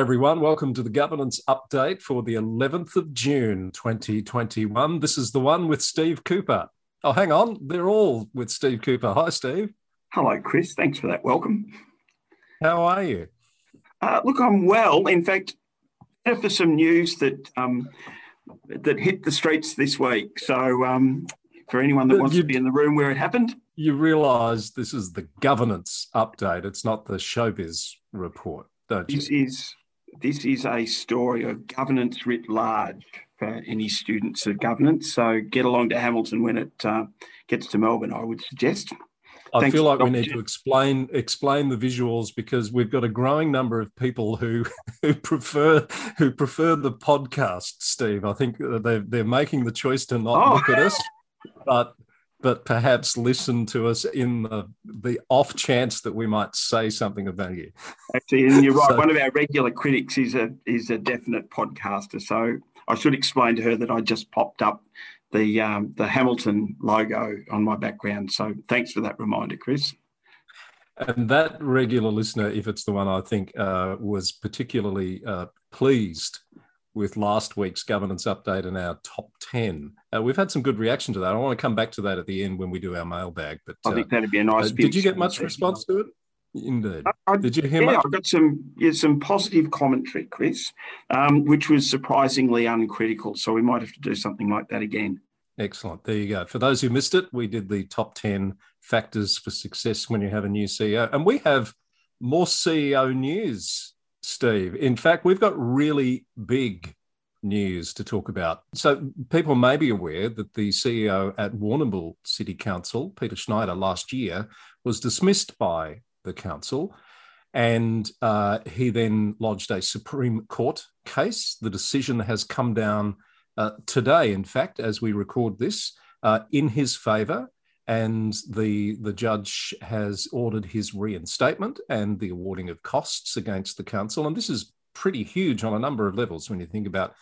Hi, everyone. Welcome to the governance update for the 11th of June, 2021. This is the one with Steve Cooper. Oh, hang on. They're all with Steve Cooper. Hi, Steve. Hello, Chris. Thanks for that welcome. How are you? Uh, look, I'm well. In fact, for some news that um, that hit the streets this week. So, um, for anyone that wants you, to be in the room where it happened, you realise this is the governance update. It's not the showbiz report don't this you? is this is a story of governance writ large for any students of governance. So get along to Hamilton when it uh, gets to Melbourne. I would suggest. I Thanks feel like we need to explain explain the visuals because we've got a growing number of people who who prefer who prefer the podcast. Steve, I think they're they're making the choice to not oh. look at us, but but perhaps listen to us in the, the off chance that we might say something of value. Actually, and you're right. so, One of our regular critics is a is a definite podcaster. So I should explain to her that I just popped up the um, the Hamilton logo on my background. So thanks for that reminder, Chris. And that regular listener, if it's the one I think, uh, was particularly uh, pleased with last week's governance update and our top 10. Uh, we've had some good reaction to that. I want to come back to that at the end when we do our mailbag. But I think uh, that'd be a nice. Uh, did you get much response to it? Indeed. I, did you hear? Yeah, much? I got some yeah, some positive commentary, Chris, um, which was surprisingly uncritical. So we might have to do something like that again. Excellent. There you go. For those who missed it, we did the top 10 factors for success when you have a new CEO. And we have more CEO news Steve. In fact, we've got really big news to talk about. So, people may be aware that the CEO at Warrnambool City Council, Peter Schneider, last year was dismissed by the council. And uh, he then lodged a Supreme Court case. The decision has come down uh, today, in fact, as we record this, uh, in his favour and the the judge has ordered his reinstatement and the awarding of costs against the council. And this is pretty huge on a number of levels when you think about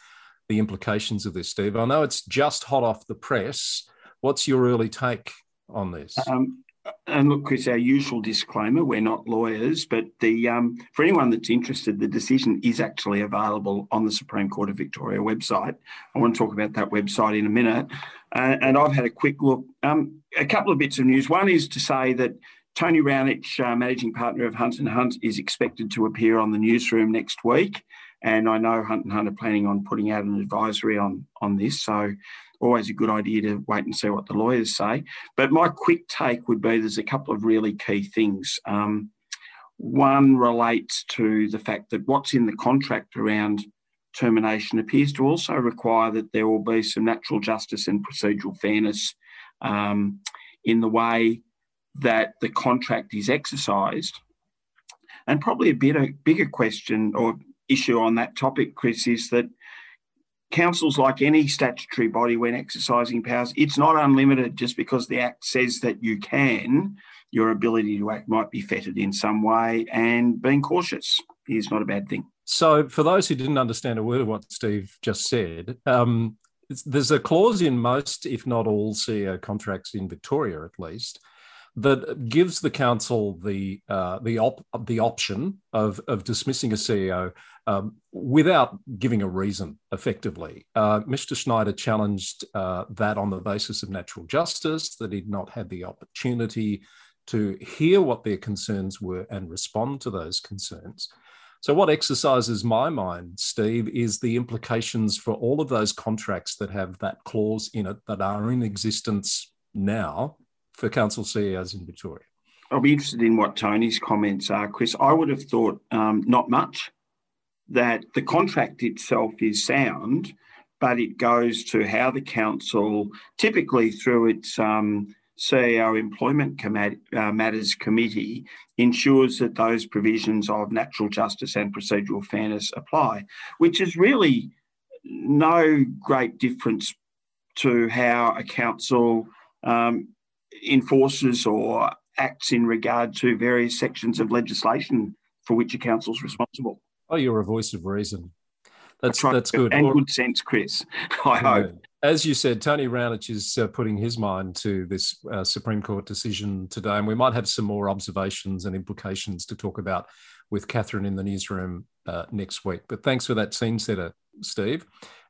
the implications of this, Steve. I know it's just hot off the press. What's your early take on this? Um, and look, Chris, our usual disclaimer: we're not lawyers, but the um, for anyone that's interested, the decision is actually available on the Supreme Court of Victoria website. I want to talk about that website in a minute, uh, and I've had a quick look. Um, a couple of bits of news. One is to say that Tony Rounich, uh, managing partner of Hunt and Hunt, is expected to appear on the newsroom next week, and I know Hunt and Hunt are planning on putting out an advisory on on this. So always a good idea to wait and see what the lawyers say. But my quick take would be there's a couple of really key things. Um, one relates to the fact that what's in the contract around termination appears to also require that there will be some natural justice and procedural fairness um, in the way that the contract is exercised. And probably a bit a bigger question or issue on that topic, Chris, is that councils, like any statutory body when exercising powers, it's not unlimited just because the Act says that you can. Your ability to act might be fettered in some way, and being cautious is not a bad thing. So, for those who didn't understand a word of what Steve just said, um, there's a clause in most, if not all, CEO contracts in Victoria, at least, that gives the council the uh, the op- the option of of dismissing a CEO um, without giving a reason. Effectively, uh, Mr. Schneider challenged uh, that on the basis of natural justice that he'd not had the opportunity to hear what their concerns were and respond to those concerns. So, what exercises my mind, Steve, is the implications for all of those contracts that have that clause in it that are in existence now for council CEOs in Victoria? I'll be interested in what Tony's comments are, Chris. I would have thought um, not much, that the contract itself is sound, but it goes to how the council, typically through its um, CEO Employment Com- uh, Matters Committee, ensures that those provisions of natural justice and procedural fairness apply, which is really no great difference to how a council um, enforces or acts in regard to various sections of legislation for which a council is responsible. Oh, you're a voice of reason. That's that's good. And good sense, Chris. I hope. As you said, Tony Rounich is uh, putting his mind to this uh, Supreme Court decision today, and we might have some more observations and implications to talk about with Catherine in the newsroom uh, next week. But thanks for that scene setter, Steve.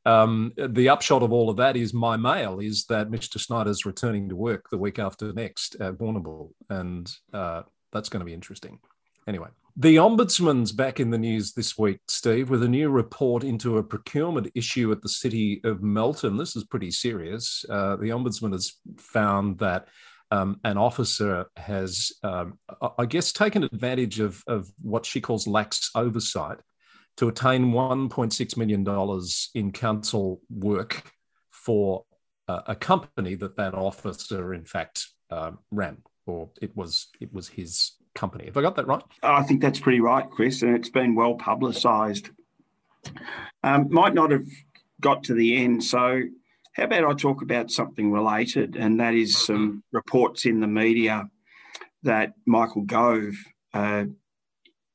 Um, the upshot of all of that is my mail is that Mr. Schneider's returning to work the week after next at Warrnambool, and uh, that's going to be interesting. Anyway, the Ombudsman's back in the news this week, Steve, with a new report into a procurement issue at the City of Melton. This is pretty serious. Uh, the Ombudsman has found that um, an officer has, um, I guess, taken advantage of, of what she calls lax oversight to attain $1.6 million in council work for uh, a company that that officer, in fact, uh, ran, or it was it was his company. Have I got that right? I think that's pretty right, Chris, and it's been well publicised. Um, might not have got to the end, so how about I talk about something related, and that is some reports in the media that Michael Gove, uh,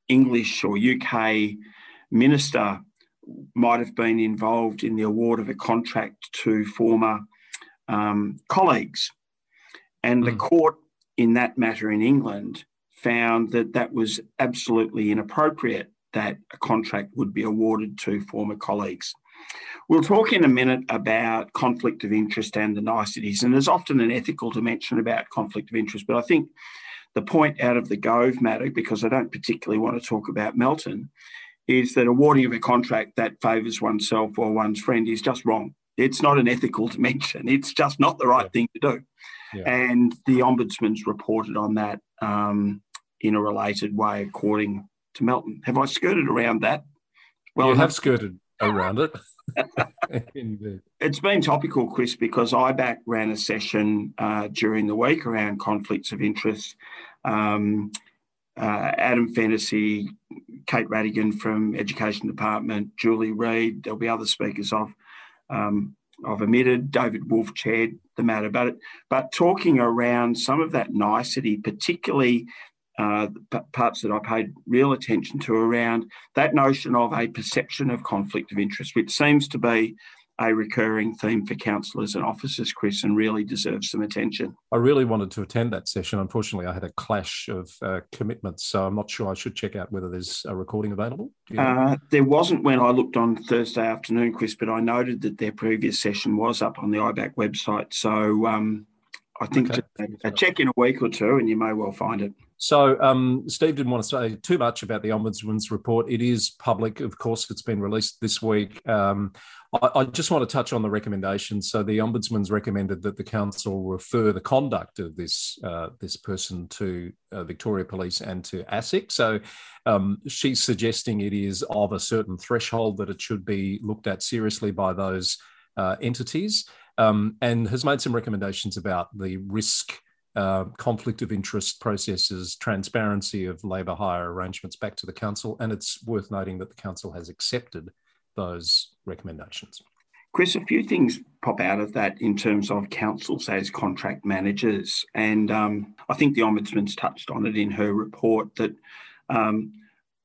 English or UK minister, might have been involved in the award of a contract to former um, colleagues. And mm. the hmm. court in that matter in England found that that was absolutely inappropriate that a contract would be awarded to former colleagues. We'll talk in a minute about conflict of interest and the niceties, and there's often an ethical dimension about conflict of interest, but I think the point out of the Gove matter, because I don't particularly want to talk about Melton, is that awarding of a contract that favours oneself or one's friend is just wrong. It's not an ethical dimension. It's just not the right yeah. thing to do. Yeah. And the Ombudsman's reported on that um, in a related way, according to Melton. Have I skirted around that? Well, you have skirted around it. it's been topical, Chris, because IBAC ran a session uh, during the week around conflicts of interest. Um, uh, Adam Fennessy, Kate Radigan from Education Department, Julie Reid, there'll be other speakers of um, I've omitted. David Wolf chaired the matter, but but talking around some of that nicety, particularly uh, parts that I paid real attention to around that notion of a perception of conflict of interest, which seems to be a recurring theme for councillors and officers, Chris, and really deserves some attention. I really wanted to attend that session. Unfortunately, I had a clash of uh, commitments, so I'm not sure I should check out whether there's a recording available. You know? uh, there wasn't when I looked on Thursday afternoon, Chris, but I noted that their previous session was up on the IBAC website. So um, I think okay. a, a check in a week or two, and you may well find it. So, um, Steve didn't want to say too much about the Ombudsman's report. It is public, of course, it's been released this week. Um, I, I, just want to touch on the recommendations. So, the Ombudsman's recommended that the council refer the conduct of this uh, this person to uh, Victoria Police and to ASIC. So, um, she's suggesting it is of a certain threshold that it should be looked at seriously by those uh, entities, um, and has made some recommendations about the risk uh, conflict of interest processes, transparency of labour hire arrangements back to the council. And it's worth noting that the council has accepted those recommendations. Chris, a few things pop out of that in terms of councils as contract managers. And um, I think the Ombudsman's touched on it in her report that um,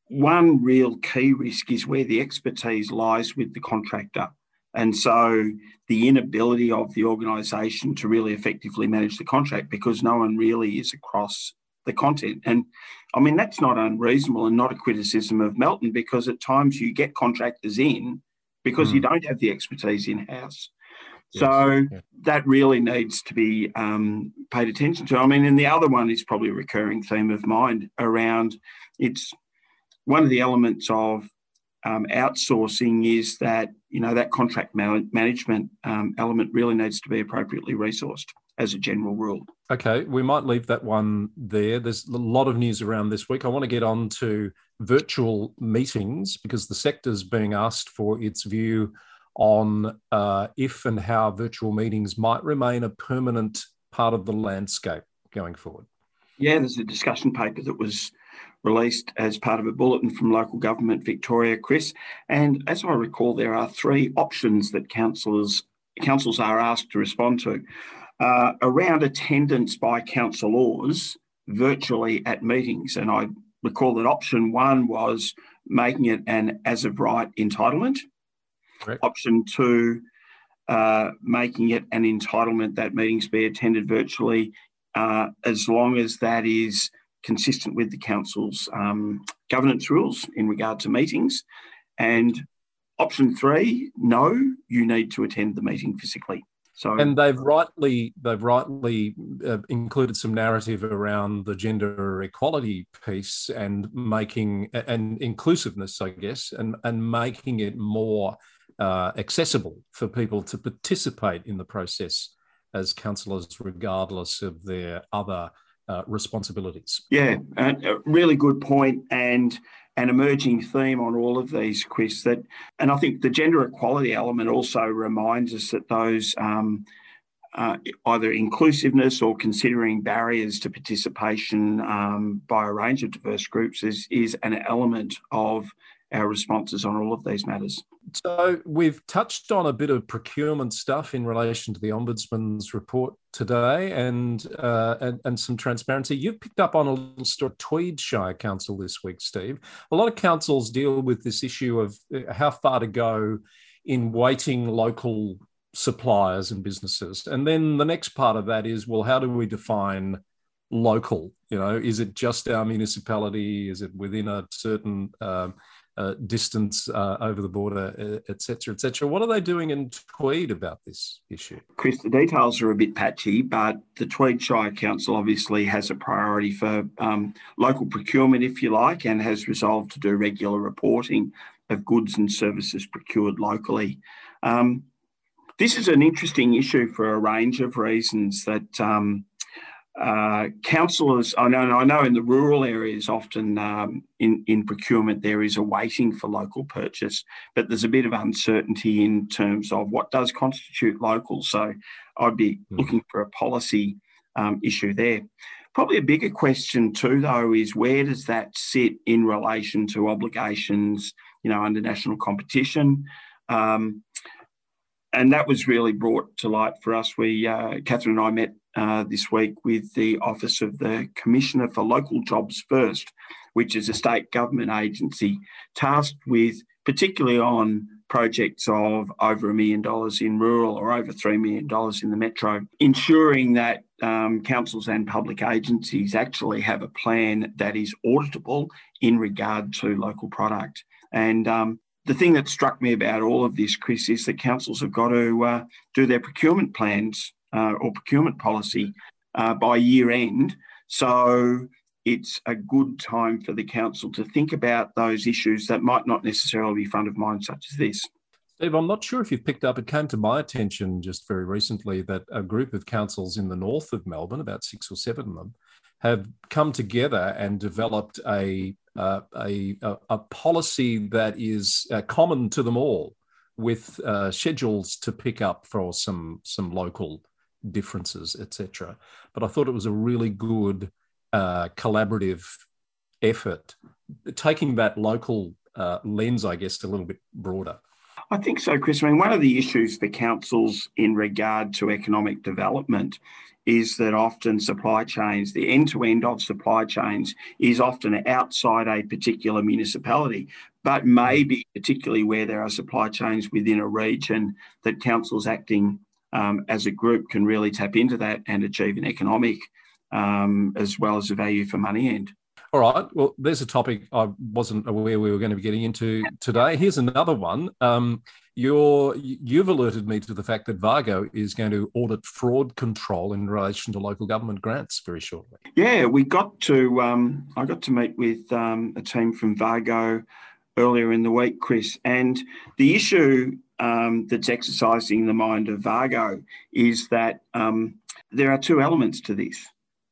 one real key risk is where the expertise lies with the contractor. And so the inability of the organisation to really effectively manage the contract because no one really is across the content. And I mean, that's not unreasonable and not a criticism of Melton because at times you get contractors in because mm. you don't have the expertise in house. Yes. So yeah. that really needs to be um, paid attention to. I mean, and the other one is probably a recurring theme of mine around it's one of the elements of um, outsourcing is that you know that contract management um, element really needs to be appropriately resourced as a general rule. Okay, we might leave that one there. There's a lot of news around this week. I want to get on to virtual meetings because the sector is being asked for its view on uh, if and how virtual meetings might remain a permanent part of the landscape going forward. Yeah, there's a discussion paper that was released as part of a bulletin from local government Victoria, Chris. And as I recall, there are three options that councillors councils are asked to respond to uh, around attendance by councillors virtually at meetings. And I recall that option one was making it an as of right entitlement. Correct. Option two, uh, making it an entitlement that meetings be attended virtually uh, as long as that is consistent with the council's um, governance rules in regard to meetings. And option three, no, you need to attend the meeting physically. So, and they've rightly they've rightly uh, included some narrative around the gender equality piece and making and inclusiveness, I guess, and and making it more uh, accessible for people to participate in the process as councillors, regardless of their other uh, responsibilities. Yeah, a really good point and an emerging theme on all of these, Chris. That, and I think the gender equality element also reminds us that those um, uh, either inclusiveness or considering barriers to participation um, by a range of diverse groups is is an element of our responses on all of these matters. So we've touched on a bit of procurement stuff in relation to the ombudsman's report today, and uh, and, and some transparency. You've picked up on a little story, Tweed Shire Council this week, Steve. A lot of councils deal with this issue of uh, how far to go in weighting local suppliers and businesses, and then the next part of that is, well, how do we define local? You know, is it just our municipality? Is it within a certain um, uh, distance uh, over the border, etc., uh, etc. What are they doing in Tweed about this issue? Chris, the details are a bit patchy, but the Tweed Shire Council obviously has a priority for um, local procurement, if you like, and has resolved to do regular reporting of goods and services procured locally. Um, this is an interesting issue for a range of reasons that um, uh, councillors, I know, I know in the rural areas, often um, in, in procurement, there is a weighting for local purchase, but there's a bit of uncertainty in terms of what does constitute local. So I'd be mm. looking for a policy um, issue there. Probably a bigger question too, though, is where does that sit in relation to obligations, you know, under national competition? Um, and that was really brought to light for us. We, uh, Catherine and I met uh, this week with the Office of the Commissioner for Local Jobs First, which is a state government agency tasked with, particularly on projects of over a million dollars in rural or over $3 million in the metro, ensuring that um, councils and public agencies actually have a plan that is auditable in regard to local product. And um, the thing that struck me about all of this, Chris, is that councils have got to uh, do their procurement plans uh, or procurement policy uh, by year end. So it's a good time for the council to think about those issues that might not necessarily be front of mind, such as this. Steve, I'm not sure if you've picked up, it came to my attention just very recently that a group of councils in the north of Melbourne, about six or seven of them, have come together and developed a uh, a, a, policy that is uh, common to them all, with uh, schedules to pick up for some some local differences, etc. But I thought it was a really good uh, collaborative effort, taking that local uh, lens, I guess, a little bit broader. I think so, Chris. I mean, one of the issues for councils in regard to economic development is that often supply chains, the end to end of supply chains, is often outside a particular municipality, but maybe particularly where there are supply chains within a region that councils acting um, as a group can really tap into that and achieve an economic um, as well as a value for money end. All right. Well, there's a topic I wasn't aware we were going to be getting into today. Here's another one. Um, you're, you've alerted me to the fact that VAGO is going to audit fraud control in relation to local government grants very shortly. Yeah, we got to. Um, I got to meet with um, a team from VAGO earlier in the week, Chris, and the issue um, that's exercising the mind of VAGO is that um, there are two elements to this.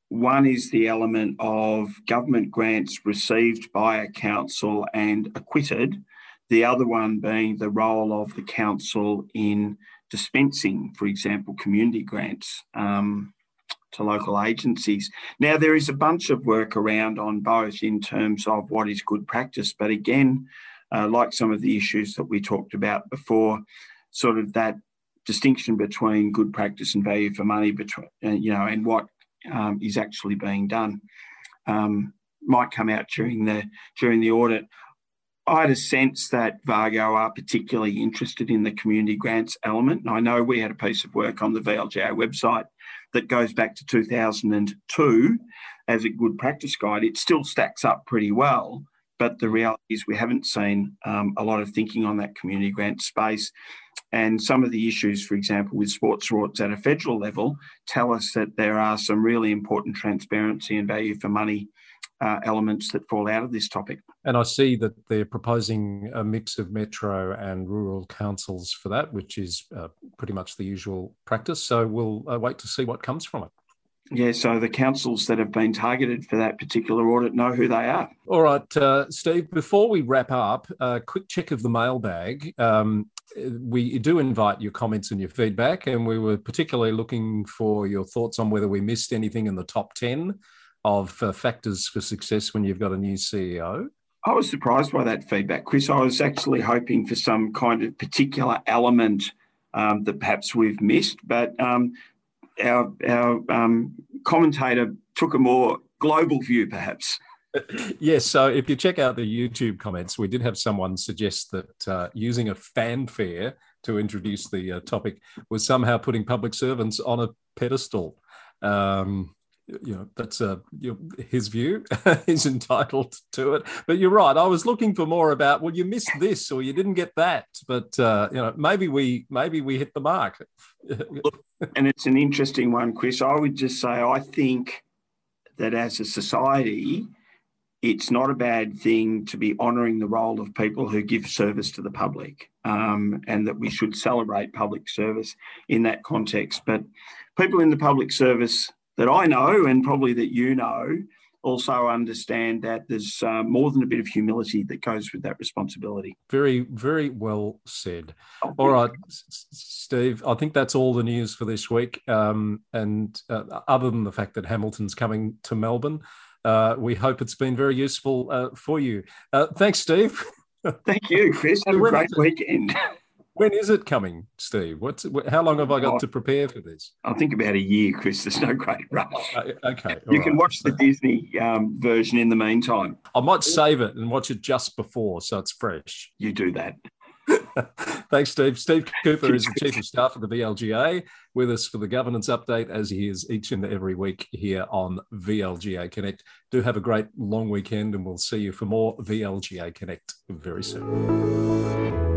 One is the element of government grants received by a council and acquitted, the other one being the role of the council in dispensing, for example, community grants um, to local agencies. Now, there is a bunch of work around on both in terms of what is good practice, but again, uh, like some of the issues that we talked about before, sort of that distinction between good practice and value for money between uh, you know and what um, is actually being done um, might come out during the during the audit. I had a sense that VAGO are particularly interested in the community grants element. And I know we had a piece of work on the VLGA website that goes back to 2002 as a good practice guide, it still stacks up pretty well. But the reality is, we haven't seen um, a lot of thinking on that community grant space. And some of the issues, for example, with sports rorts at a federal level, tell us that there are some really important transparency and value for money uh, elements that fall out of this topic. And I see that they're proposing a mix of metro and rural councils for that, which is uh, pretty much the usual practice. So we'll uh, wait to see what comes from it. Yeah, so the councils that have been targeted for that particular audit know who they are. All right, uh, Steve, before we wrap up, a quick check of the mailbag. Um, we do invite your comments and your feedback, and we were particularly looking for your thoughts on whether we missed anything in the top 10 of uh, factors for success when you've got a new CEO. I was surprised by that feedback, Chris. I was actually hoping for some kind of particular element um, that perhaps we've missed, but um, our, our um, commentator took a more global view, perhaps. yes. So if you check out the YouTube comments, we did have someone suggest that uh, using a fanfare to introduce the uh, topic was somehow putting public servants on a pedestal. Um, you know that's uh, you know, his view he's entitled to it. But you're right i was looking for more about well you missed this or you didn't get that but uh, you know maybe we maybe we hit the mark. And it's an interesting one chris. I would just say i think that as a society it's not a bad thing to be honouring the role of people who give service to the public um, and that we should celebrate public service in that context. But people in the public service that I know and probably that you know also understand that there's uh, more than a bit of humility that goes with that responsibility. Very, very well said. All right, Steve, I think that's all the news for this week. Um, and uh, other than the fact that Hamilton's coming to Melbourne, uh, we hope it's been very useful uh, for you. Uh, thanks, Steve. Thank you, Chris. Have a great weekend. When is it coming, Steve? What's how long have I got to prepare for this? I think about a year, Chris. There's no great rush. Uh, okay, you right. can watch the Disney um, version in the meantime. I might save it and watch it just before, so it's fresh. You do that. Thanks, Steve. Steve Cooper is the Chief of Staff of the VLGA, with us for the governance update, as he is each and every week here on VLGA Connect. Do have a great long weekend, and we'll see you for more VLGA Connect very soon.